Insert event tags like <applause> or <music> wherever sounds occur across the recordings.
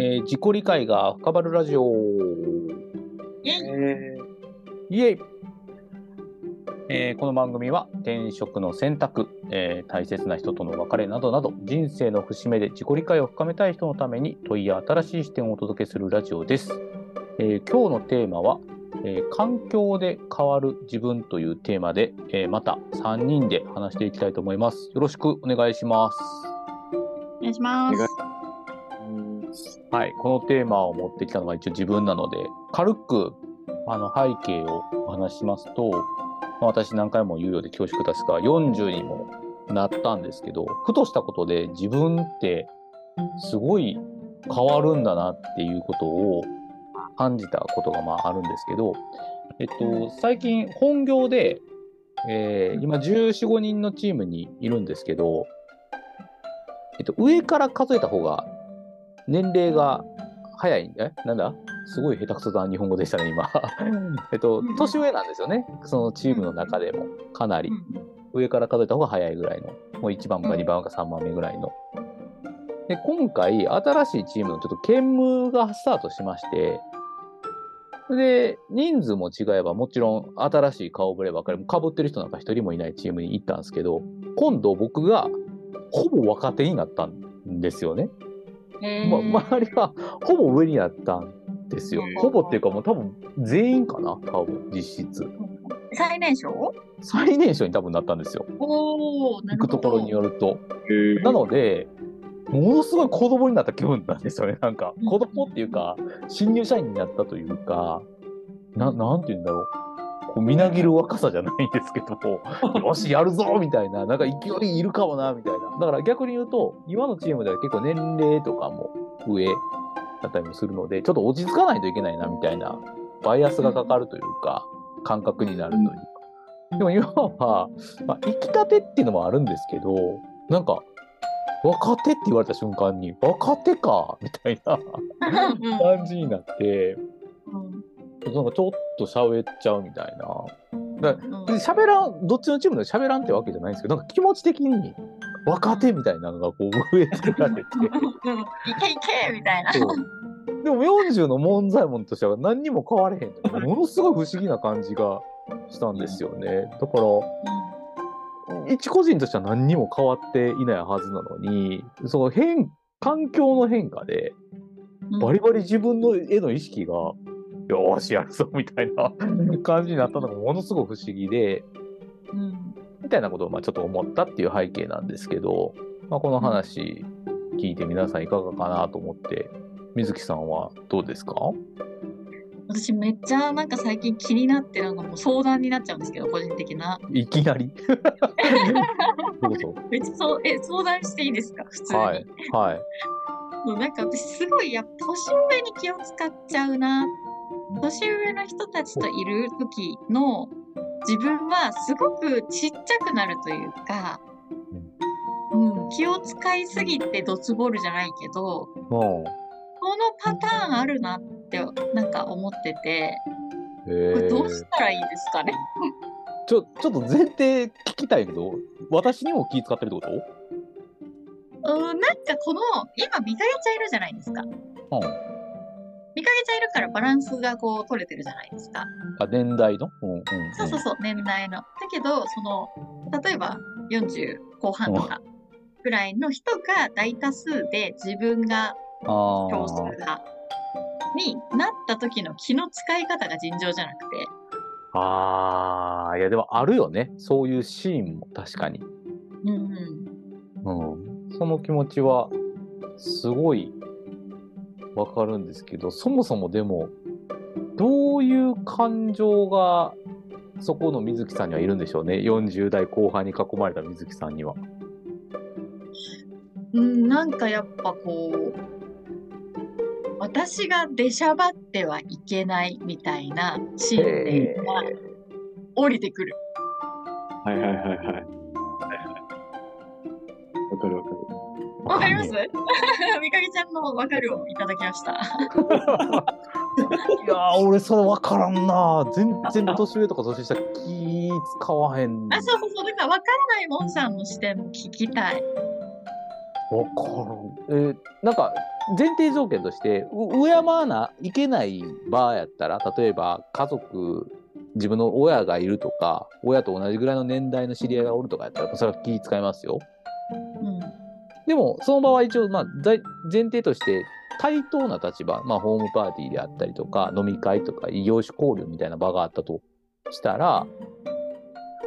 えー自己理解が深まるラジオ。イェイえイエイえーこの番組は転職の選択、えー大切な人との別れなどなど人生の節目で自己理解を深めたい人のために問いや新しい視点をお届けするラジオです。えー今日のテーマは、えー環境で変わる自分というテーマで、えーまた3人で話していきたいと思います。よろしくお願いします。お願いします。はい、このテーマを持ってきたのが一応自分なので、軽くあの背景をお話ししますと、まあ私何回も言うようで恐縮ですが、40にもなったんですけど、ふとしたことで自分ってすごい変わるんだなっていうことを感じたことがまああるんですけど、えっと、最近本業で、えー今14、5人のチームにいるんですけど、えっと、上から数えた方が年齢が早いんだなんだ？すごい下手くそだな日本語でしたね、今。えっと、年上なんですよね。そのチームの中でも。かなり。上から数えた方が早いぐらいの。もう1番か2番か3番目ぐらいの。で、今回、新しいチームのちょっと兼務がスタートしまして、で、人数も違えばもちろん新しい顔ぶればかり、かぶってる人なんか一人もいないチームに行ったんですけど、今度僕がほぼ若手になったんですよね。ま、周りはほぼ上になったんですようん。ほぼっていうかもう多分全員かな多分実質。最年少？最年少に多分なったんですよ。お。行くところによると。ーなので、ものすごい子供になった気分なんですよね。なんか、子供っていうか、新入社員になったというか、ななんて言うんだろう。こうみなぎる若さじゃないんですけど、<laughs> よし、やるぞみたいな、なんか勢いいるかもな、みたいな。だから逆に言うと、今のチームでは結構年齢とかも上だったりもするので、ちょっと落ち着かないといけないな、みたいな、バイアスがかかるというか、感覚になるというか。でも今は、まあ、生きたてっていうのもあるんですけど、なんか、若手って言われた瞬間に、若手かみたいな感じになって、うんなんかちょっと喋っちゃうみたいな。だ喋らん、どっちのチームで喋らんってわけじゃないんですけど、なんか気持ち的に若手みたいなのがこう植え付けられて。うんいけいけみたいな。でも40の門左衛門としては何にも変われへんとものすごい不思議な感じがしたんですよね。だから、一個人としては何にも変わっていないはずなのに、その変、環境の変化で、うんバリバリ自分の絵の意識が、よーし、やるぞ、みたいな感じになったのがものすごく不思議で、うんみたいなことをまあちょっと思ったっていう背景なんですけど、まあ、この話聞いて皆さんいかがかなと思って、水木さんはどうですか？私めっちゃなんか最近気になってなんかもう相談になっちゃうんですけど個人的な。いきなり？<laughs> どうぞ。別にそうえ相談していいですか？普通に。はい。はい。もうなんか私すごいやっぱ年上に気を使っちゃうな。年上の人たちといる時の自分はすごくちっちゃくなるというか、うん、気を使いすぎてドツボるじゃないけど、もこのパターンあるなってなんか思ってて、これどうーしたらいいですかね？ちょ、ちょっと前提聞きたいけど、私にも気使ってるってこと？うん、なんかこの今見かけちゃいるじゃないですか。うん。見かけちゃいるからバランスがこう取れてるじゃないですか。あ、年代の？うんうん、うん。そうそうそう、年代の。だけど、その、例えば40後半とかぐらいの人が大多数で自分があ少数ー派になった時の気の使い方が尋常じゃなくて、あー、いやでもあるよね。そういうシーンも確かに。うんうん。うん。その気持ちは、すごいわかるんですけど、そもそもでも、どういう感情が、そこの水木さんにはいるんでしょうね。40代後半に囲まれた水木さんには。うん、なんかやっぱこう、私が出しゃばってはいけないみたいな信念が降りてくる。はいはいはいはい。はいはいわかるわかる。わかります？<laughs> みかげちゃんのわかるをいただきました。<laughs> いやー、俺それ分からんな全然年上とか年下気使わへん。あ、そうそうそう。だからわからないもんさんの視点も聞きたい。わからん。えーなんか前提条件としてう敬わないけない場合やったら例えば家族自分の親がいるとか親と同じぐらいの年代の知り合いがおるとかやったらそれは気使いますよ。うん。でもその場合一応、まあ、在前提として対等な立場、まあ、ホームパーティーであったりとか飲み会とか異業種交流みたいな場があったとしたら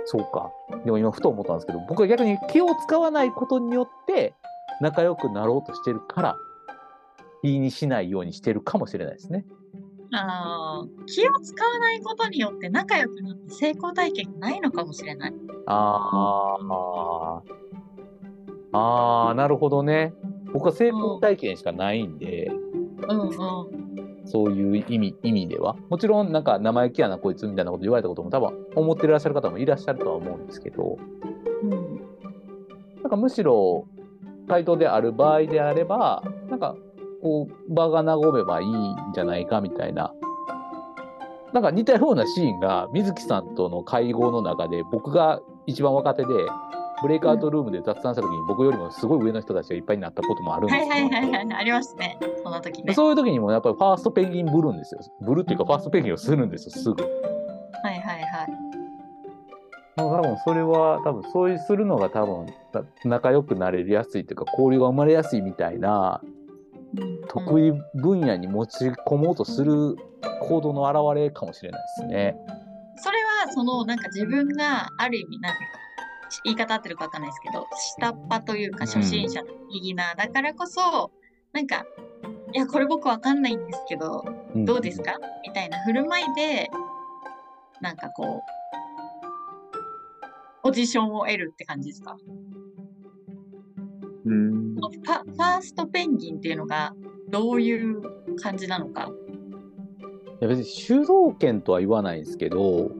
そうかでも今ふと思ったんですけど僕は逆に気を使わないことによって仲良くなろうとしてるから気にしないようにしてるかもしれないですね。あー気を使わないことによって仲良くなって成功体験がないのかもしれない。あーあーなるほどね。僕は成功体験しかないんで。うんうん。そういう意味意味では。もちろん、なんか生意気やな、こいつみたいなこと言われたことも多分思ってらっしゃる方もいらっしゃるとは思うんですけど、うん。なんかむしろ対等である場合であれば、なんかこう場が和めばいいんじゃないかみたいな。なんか似たようなシーンが水木さんとの会合の中で僕が一番若手でブレイクアウトルームで雑談した時に僕よりもすごい上の人たちがいっぱいになったこともあるんですよ。はいはいはいはい。ありますね。そんな時ね。そういう時にもやっぱりファーストペンギンブルんですよ。ブルっていうかファーストペンギンをするんですよ、すぐ。はいはいはい。多分それは多分そういうするのが多分な仲良くなれやすいというか交流が生まれやすいみたいなうん得意分野に持ち込もうとする行動の表れかもしれないですね。それはそのなんか自分がある意味なんか言い方合ってるかわかんないですけど下っ端というか初心者のビギナーだからこそ、なんかいやこれ僕わかんないんですけどんどうですか？みたいな振る舞いでなんかこうポジションを得るって感じですか？うん。ファファーストペンギンっていうのがどういう感じなのか。いや別に主導権とは言わないですけど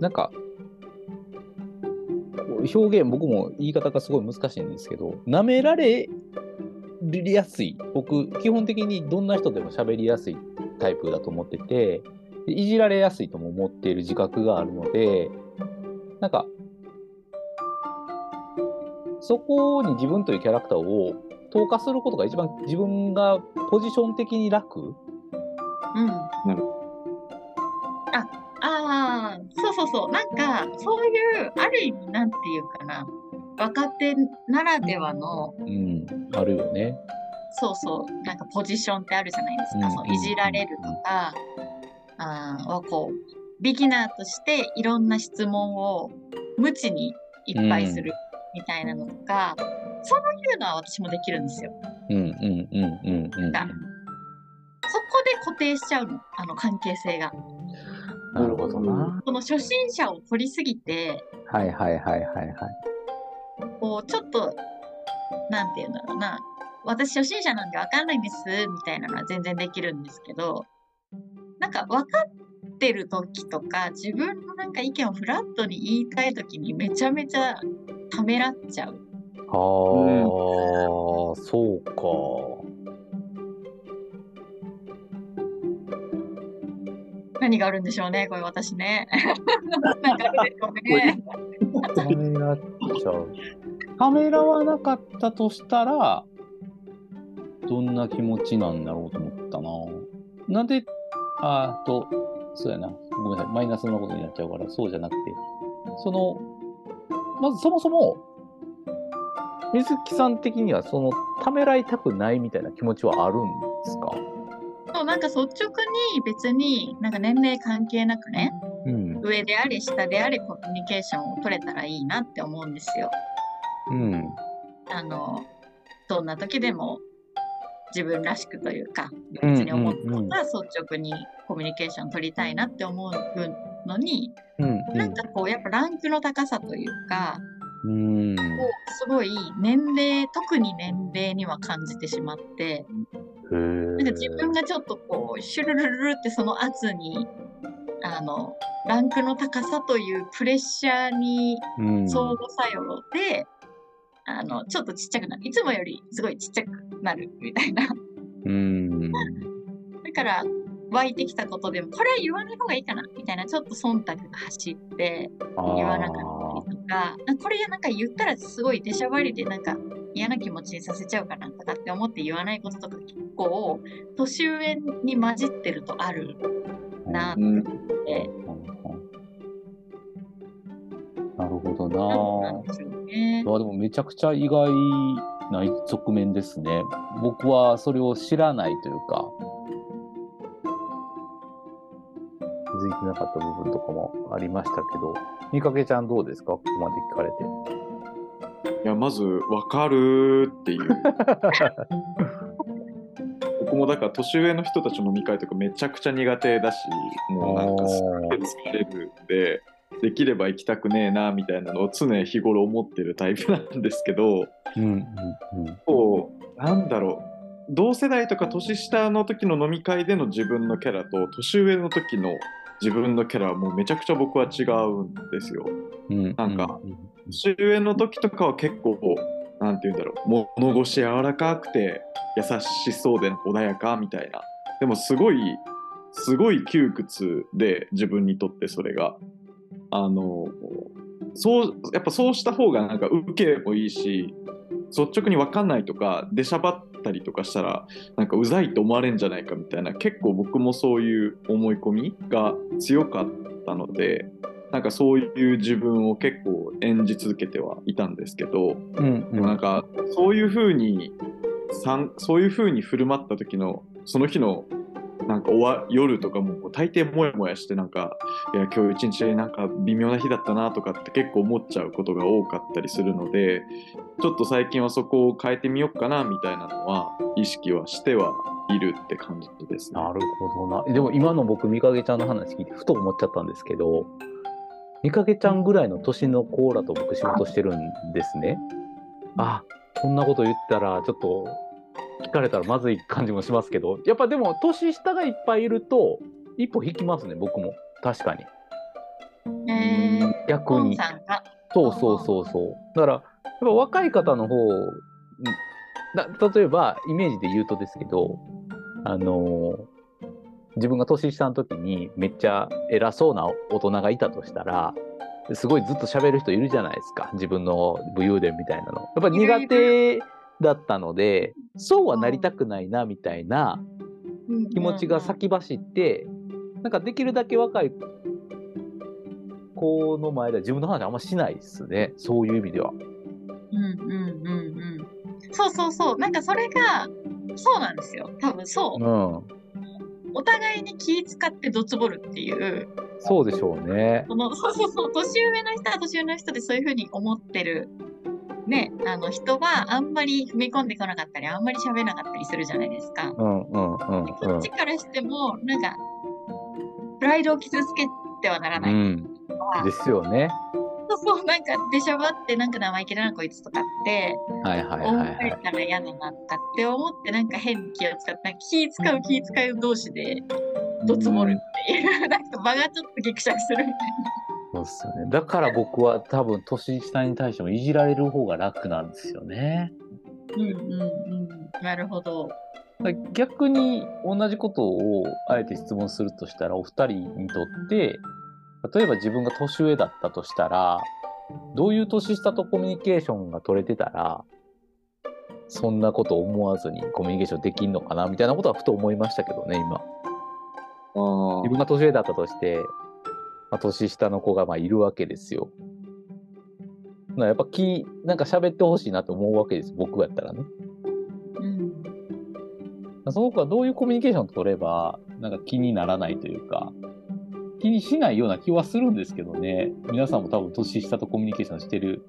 なんか表現僕も言い方がすごい難しいんですけど舐められやすい。僕基本的にどんな人でも喋りやすいタイプだと思っててでいじられやすいとも思っている自覚があるのでなんかそこに自分というキャラクターを投下することが一番自分がポジション的に楽。うん。なるあ、そう。なんか、そういう、ある意味、なんていうかな。若手ならではの、うんあるよね。そうそう、なんかポジションってあるじゃないですか。うんそういじられるとか、あーはこう、ビギナーとしていろんな質問を無知にいっぱいするみたいなのとか、そういうのは私もできるんですよ。うんうんうんうんうん。がそこで固定しちゃうの、あの関係性が。なるほどな。この初心者を取りすぎて、はいはいはいはいはい。こう、ちょっと、なんていうんだろうな、私初心者なんでわかんないんです、みたいなのは全然できるんですけど、なんか分かってる時とか、自分のなんか意見をフラットに言いたい時にめちゃめちゃためらっちゃう。ああ、そうか。何があるんでしょうね、これ私ね。<laughs> なんかあるでしょうね。ためらっちゃう。ためらわなかったとしたら、どんな気持ちなんだろうと思ったな。なんで、あーと、そうやな。ごめんなさい。マイナスなことになっちゃうから、そうじゃなくて、その、まずそもそも、水木さん的には、その、ためらいたくないみたいな気持ちはあるんですか？なんか率直に別になんか年齢関係なくね、うん。上であれ下であれコミュニケーションを取れたらいいなって思うんですよ。うん。あの、どんな時でも自分らしくというか、うん別に思ったうんうんことは率直にコミュニケーション取りたいなって思うのに、うん。なんかこうやっぱランクの高さというか、うん。をすごい年齢、特に年齢には感じてしまって、へなんか自分が、がちょっとこう、シュルルルルってその圧に、あの、ランクの高さというプレッシャーにうん、相互作用で、あの、ちょっとちっちゃくなる。いつもよりすごいちっちゃくなるみたいな。うん。だから、湧いてきたことでも、これは言わない方がいいかなみたいな、ちょっと忖度が走って言わなかったりとか、これなんか言ったらすごい出しゃばりで、なんか、嫌な気持ちにさせちゃうかなとかって思って言わないこととか結構年上に混じってるとあるなって。うん。思って、なるほどななん。なん。でね。でもめちゃくちゃ意外な側面ですね。僕はそれを知らないというか、気づいてなかった部分とかもありましたけど、みかけちゃん。どうですかここまで聞かれて。いや、まず、わかるっていう。<laughs> 僕もだから年上の人たちの飲み会とかめちゃくちゃ苦手だし、もうなんかすっごい疲れるんで、できれば行きたくねえなみたいなのを常日頃思ってるタイプなんですけど、うんうんうん。こう、なんだろう。同世代とか年下の時の飲み会での自分のキャラと年上の時の自分のキャラはもうめちゃくちゃ僕は違うんですよ。うんなんかうん年上の時とかは結構なんて言うんだろう。物腰柔らかくて優しそうで穏やかみたいな。でもすごいすごい窮屈で自分にとってそれが。あのそうやっぱそうした方がなんか受けもいいし率直に分かんないとか出しゃばったりとかしたらなんかうざいと思われるんじゃないかみたいな結構僕もそういう思い込みが強かったのでなんかそういう自分を結構演じ続けてはいたんですけど、うんでもなんかそういう風にさんそういう風に振る舞った時のその日のなんか夜とかも大抵モヤモヤしてなんかいや今日一日なんか微妙な日だったなとかって結構思っちゃうことが多かったりするのでちょっと最近はそこを変えてみようかなみたいなのは意識はしてはいるって感じですね。なるほどな。でも今の僕、みかげちゃんの話聞いて、ふと思っちゃったんですけど、みかげちゃんぐらいの年のコーラと僕仕事してるんですね。あ、こんなこと言ったら、ちょっと聞かれたらまずい感じもしますけど、やっぱでも年下がいっぱいいると、一歩引きますね、僕も。確かに。えー、逆に。そうそうそうそう。だから、やっぱ若い方の方、んだ例えば、イメージで言うとですけど、あのー自分が年下の時にめっちゃ偉そうな大人がいたとしたら、すごいずっと喋る人いるじゃないですか。自分の武勇伝みたいなの。やっぱり苦手だったので、そうはなりたくないな、みたいな気持ちが先走って、なんかできるだけ若い子の前では自分の話あんましないですね。そういう意味では。うんうんうんうん。そうそうそう。なんかそれが、そうなんですよ。多分そう。うん。お互いに気使ってドツボるっていう、そうでしょうね。その、そうそうそう、年上の人は年上の人でそういうふうに思ってる、ね、あの人はあんまり踏み込んでこなかったり、あんまり喋らなかったりするじゃないですか。うんうんうんこっちからしても、なんか、プライドを傷つけてはならう。なんいとか、ですよね。そうなんか出しゃばって、なんか生意気だな、こいつとかって、はいはいはいはい。たら嫌だなとかって思って、なんか変に気を使って、気使う気使う同士で、どつもるっていう、なんか場がちょっとギクシャクするみたいな。そうっすよね。だから僕は多分年下に対してもいじられる方が楽なんですよね。うんうんうん。なるほど。逆に同じことをあえて質問するとしたらお二人にとって例えば自分が年上だったとしたらどういう年下とコミュニケーションが取れてたらそんなこと思わずにコミュニケーションできんのかなみたいなことはふと思いましたけどね今。自分が年上だったとして、まあ、年下の子がまあいるわけですよ。なやっぱ気なんか喋ってほしいなと思うわけです僕やったらね。うん。その子はどういうコミュニケーションを取れば、なんか気にならないというか、気にしないような気はするんですけどね。皆さんも多分年下とコミュニケーションしてる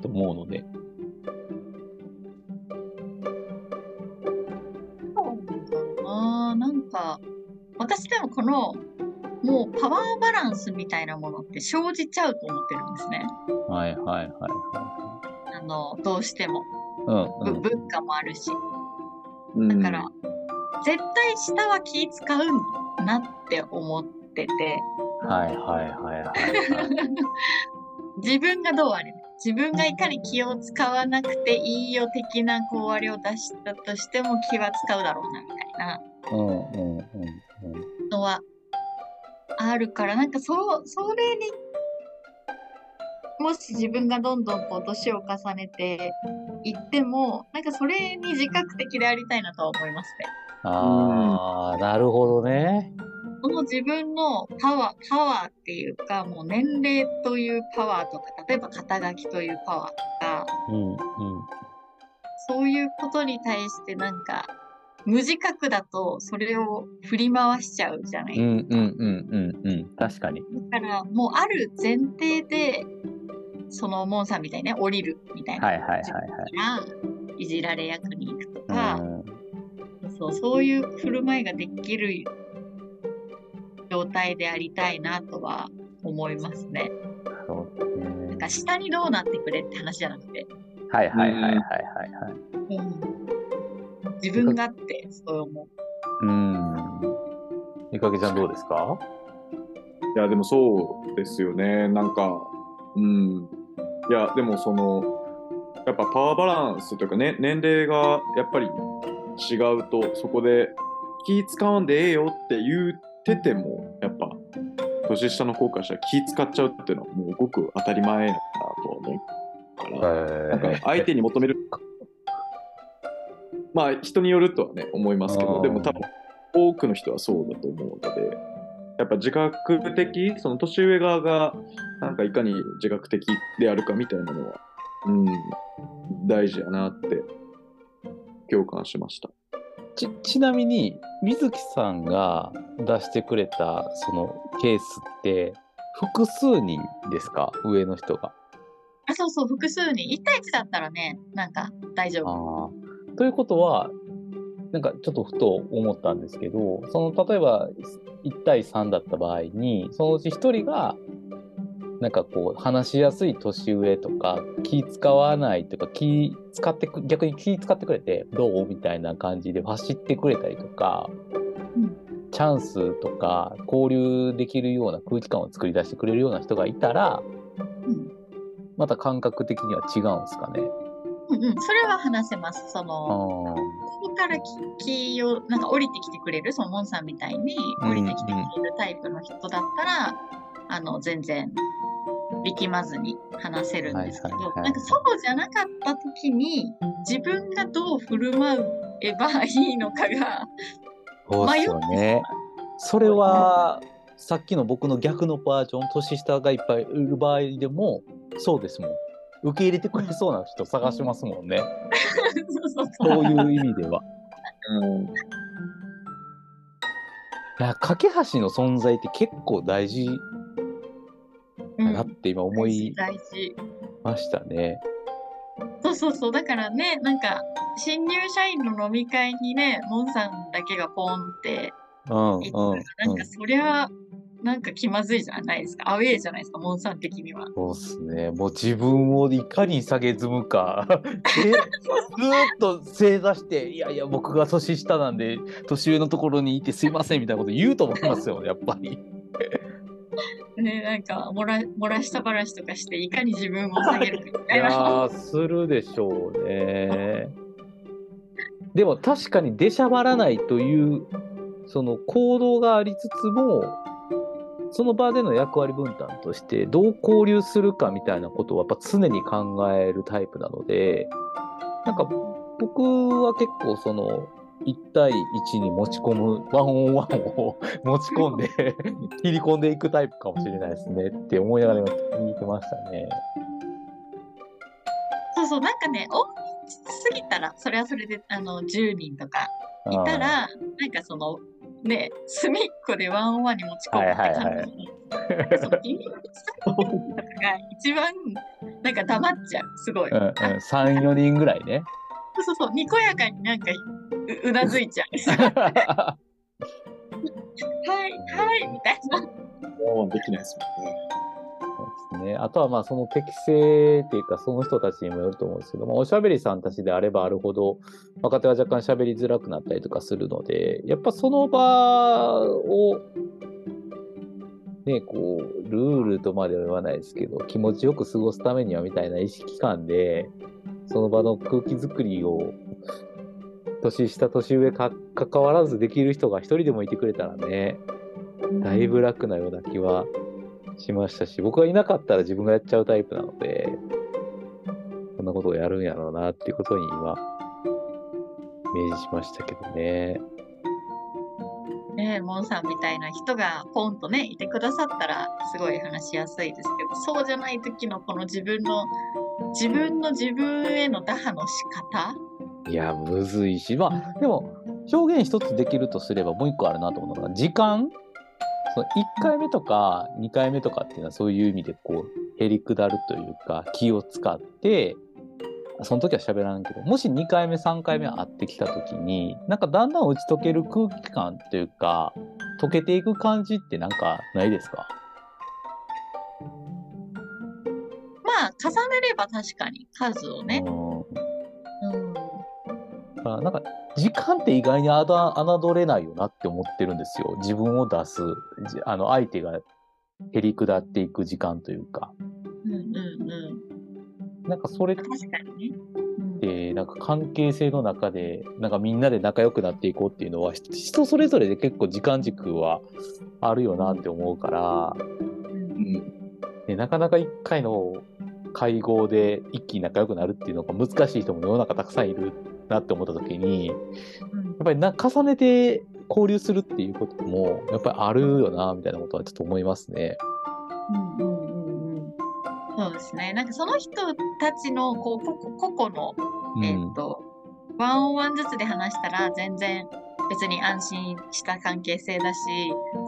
と思うので。そうだななんか、私でもこの、もうパワーバランスみたいなものって生じちゃうと思ってるんですね。はいはいはいはあの、どうしても。い。うんうん。ぶ文化もあるし。うんだから、絶対下は気使うなって思ってて、はいはいはいはい、はい。<laughs> 自分がどうあれ、自分がいかに気を使わなくていいよ的なこうあれを出したとしても気は使うだろうなみたいなうんうんうんうん。のはあるから、なんかそう、それに、もし自分がどんどんこう年を重ねて言っても、なんかそれに自覚的でありたいなとは思いますね。ああ、なるほどね。その自分のパワー、パワーっていうか、もう年齢というパワーとか、例えば肩書きというパワーとか、うんうん。そういうことに対してなんか、無自覚だとそれを振り回しちゃうじゃないうんうんうんうんうん。確かに。だからもうある前提で、そのモンさんみたいにね、降りるみたいな。はいはいはいはい。はい。いじられ役に行くとか、うんそうそういう振る舞いができる状態でありたいなとは思いますね。そうですねなんか下にどうなってくれって話じゃなくて、はいはいはいはいはいはい。うん、自分がってそう思う。うん。いかげちゃんどうですか？いやでもそうですよねなんかうんいやでもそのやっぱパワーバランスというかね年齢がやっぱり違うとそこで気使わんでええよって言っててもやっぱ年下の子からしたら気使っちゃうっていうのはもうごく当たり前だなとは思うから、なんか相手に求めるまあ人によるとはね思いますけどでも多分多くの人はそうだと思うのでやっぱ自覚的その年上側がなんかいかに自覚的であるかみたいなのは、うん、大事やなって共感しました。ちちなみに水木さんが出してくれたそのケースって複数人ですか？上の人が。あ、そうそう、複数人。1対1だったらね、なんか大丈夫。ということはなんかちょっとふと思ったんですけどその例えば1対3だった場合にそのうち1人がなんかこう話しやすい年上とか気使わないとか気使ってく逆に気使ってくれてどうみたいな感じで走ってくれたりとか、うんチャンスとか交流できるような空気感を作り出してくれるような人がいたらうんまた感覚的には違うんですかね。うんうん、それは話せます。そあの、ーここから気気を、なんか降りてきてくれる、そのモンさんみたいに降りてきてくれるタイプの人だったら、あの、全然力まずに話せるんですけど、はいはいはい。なんかそうじゃなかった時に、自分がどう振る舞えばいいのかが、そうですよね。それはさっきの僕の逆のバージョン年下がいっぱいいる場合でもそうですもん。受け入れてくれそうな人探しますもんね。そうそうそう。そういう意味では。うん。いや架け橋の存在って結構大事だなって今思い。ましたね。そうそうそう。だからね、なんか、新入社員の飲み会にね、モンさんだけがポンってうんうん言ったら、なんかそりゃ、なんか気まずいじゃないですか。アウェーじゃないですか、モンさん的には。そうですね。もう自分をいかに下げずむか。<laughs> でずーっと正座して、いやいや、僕が年下なんで、年上のところにいてすいませんみたいなこと言うと思いますよ、やっぱり。ね、なんか、漏ら、漏らした話とかして、いかに自分を下げるかみたいい。や、するでしょうね。でも確かに出しゃばらないという、その行動がありつつも、その場での役割分担としてどう交流するかみたいなことをやっぱ常に考えるタイプなので、なんか僕は結構その1対1に持ち込むワンオンワンを持ち込んで <laughs> 切り込んでいくタイプかもしれないですねって思いながら今聞いてましたね。そうそう、なんかね、大人数すぎたら、それはそれで、あの、10人とかいたら、なんかその、ね、隅っこでワンオンワンに持ち込むってはいはいはい感じ。その意味とかが一番、なんか黙っちゃう、すごい。うんうん、3、4人ぐらいね。そうそうそう、にこやかになんかううなずいちゃう。<laughs> はい、はい、みたいな。もうできないですもんね。そうですね、あとはまあその適性っていうかその人たちにもよると思うんですけどもおしゃべりさんたちであればあるほど若手は若干しゃべりづらくなったりとかするのでやっぱその場をねこうルールとまでは言わないですけど気持ちよく過ごすためにはみたいな意識感でその場の空気づくりを年下年上か関わらずできる人が一人でもいてくれたらねだいぶ楽なような気はしましたし、僕がいなかったら自分がやっちゃうタイプなのでこ、んなことをやるんやろうなっていうことに今、明示しましたけどね。ねえ、モンさんみたいな人がポンとね、いてくださったら、すごい話しやすいですけど、そうじゃない時のこの自分の、自分の自分への打破の仕方いや、むずいし、まあ、でも、表現一つできるとすれば、もう一個あるなと思うのが、時間？その1回目とか2回目とかっていうのはそういう意味でこうへりくだるというか気を使ってその時は喋らんけどもし2回目3回目会ってきた時になんかだんだん打ち解ける空気感っていうか溶けていく感じってなんかないですか？まあ、重ねれば確かに数をね。うんうん。あなんか時間って意外にあだ侮れないよなって思ってるんですよ。自分を出す。じあの相手がへりくだっていく時間というか。うんうんうん。なんかそれっ確かにね。うん。てなんか関係性の中でなんかみんなで仲良くなっていこうっていうのはひ人それぞれで結構時間軸はあるよなって思うから、うん。ね、なかなか一回の会合で一気に仲良くなるっていうのが難しい人も世の中たくさんいるなって思った時にやっうんぱりな重ねて交流するっていうこともやっぱりあるよなみたいなことはちょっと思いますね。うんうんうんうん。そうですね。なんかその人たちのこう個々の、うんえっ、と、ワンオンワンずつで話したら全然別に安心した関係性だし、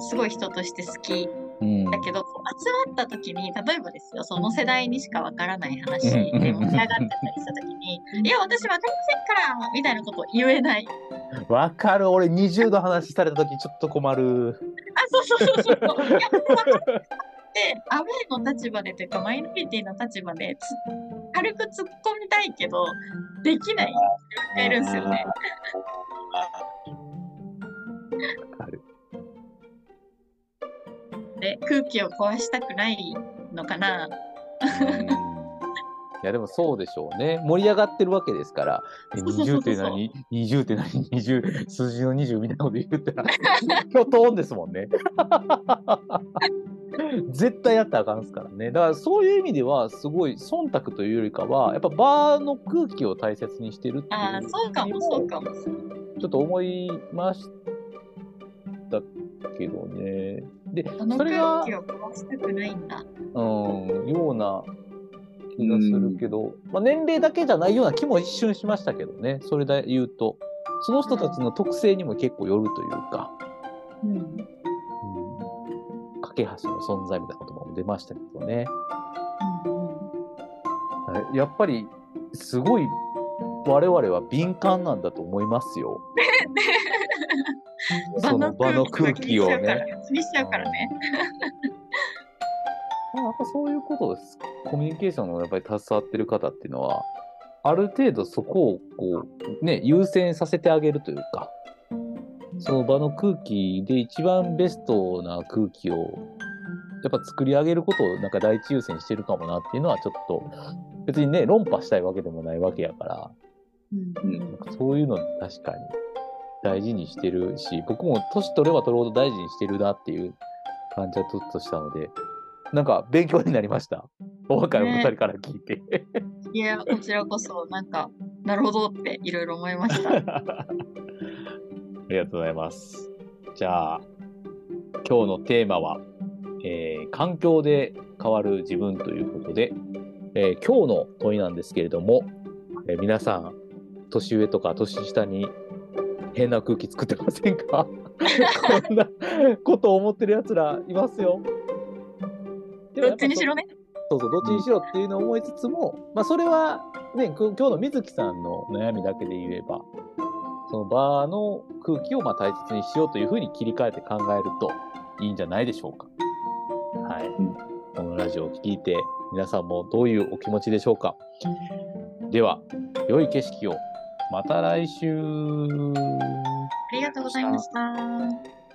すごい人として好きうんだけど、こう集まった時に、例えばですよ、その世代にしかわからない話で盛り上がってたりした時に、いや、私わかりませんからみたいなことを言えない。わかる俺20度話された時ちょっと困る。あ、そうそうそうそう。いやで、アウェイの立場でというか、マイノリティの立場でつ、軽く突っ込みたいけど、できない人がいるんですよね。で、空気を壊したくないのかな。うんいやでもそうでしょうね。盛り上がってるわけですから、えそうそうそう20って何 ?20 って何 ?20、数字の20みたいなこと言ったら、今日トーンですもんね。<laughs> 絶対やったらあかんですからね。だからそういう意味では、すごい忖度というよりかは、やっぱバーの空気を大切にしてるっていうああ、そうかも、そうかも。ちょっと思いましたけどね。で、それがを壊したくないんだ。うん、ような気がするけど、まあ、年齢だけじゃないような気も一瞬しましたけどね、それで言うと、その人たちの特性にも結構よるというか、うん。うん、架け橋の存在みたいな言葉も出ましたけどね。うんうんやっぱり、すごい、我々は敏感なんだと思いますよ。<laughs> その場の空気をね。気にしちゃうからね。まあやっぱそういうことです。コミュニケーションのやっぱり携わってる方っていうのは、ある程度そこをこう、ね、優先させてあげるというか、その場の空気で一番ベストな空気を、やっぱ作り上げることをなんか第一優先してるかもなっていうのはちょっと、別にね、論破したいわけでもないわけやから、うん。うん。なんかそういうの確かに大事にしてるし、僕も年取れば取るほど大事にしてるなっていう感じはちょっとしたので、なんか勉強になりました。お若いお二人から聞いて。いや、こちらこそ、なんか、なるほどっていろいろ思いました。<laughs> ありがとうございます。じゃあ、今日のテーマは、えー環境で変わる自分ということで、えー今日の問いなんですけれども、えー皆さん、年上とか年下に変な空気作ってませんか？<laughs> こんなことを思ってる奴らいますよ。どっちにしろね。そうそう、どっちにしろっていうのを思いつつも、まあ、それは、ね、く今日の水木さんの悩みだけで言えば、その場の空気をまあ大切にしようというふうに切り替えて考えるといいんじゃないでしょうか。はい。んこのラジオを聞いて、皆さんもどういうお気持ちでしょうか。では、良い景色を。また来週。ありがとうございました。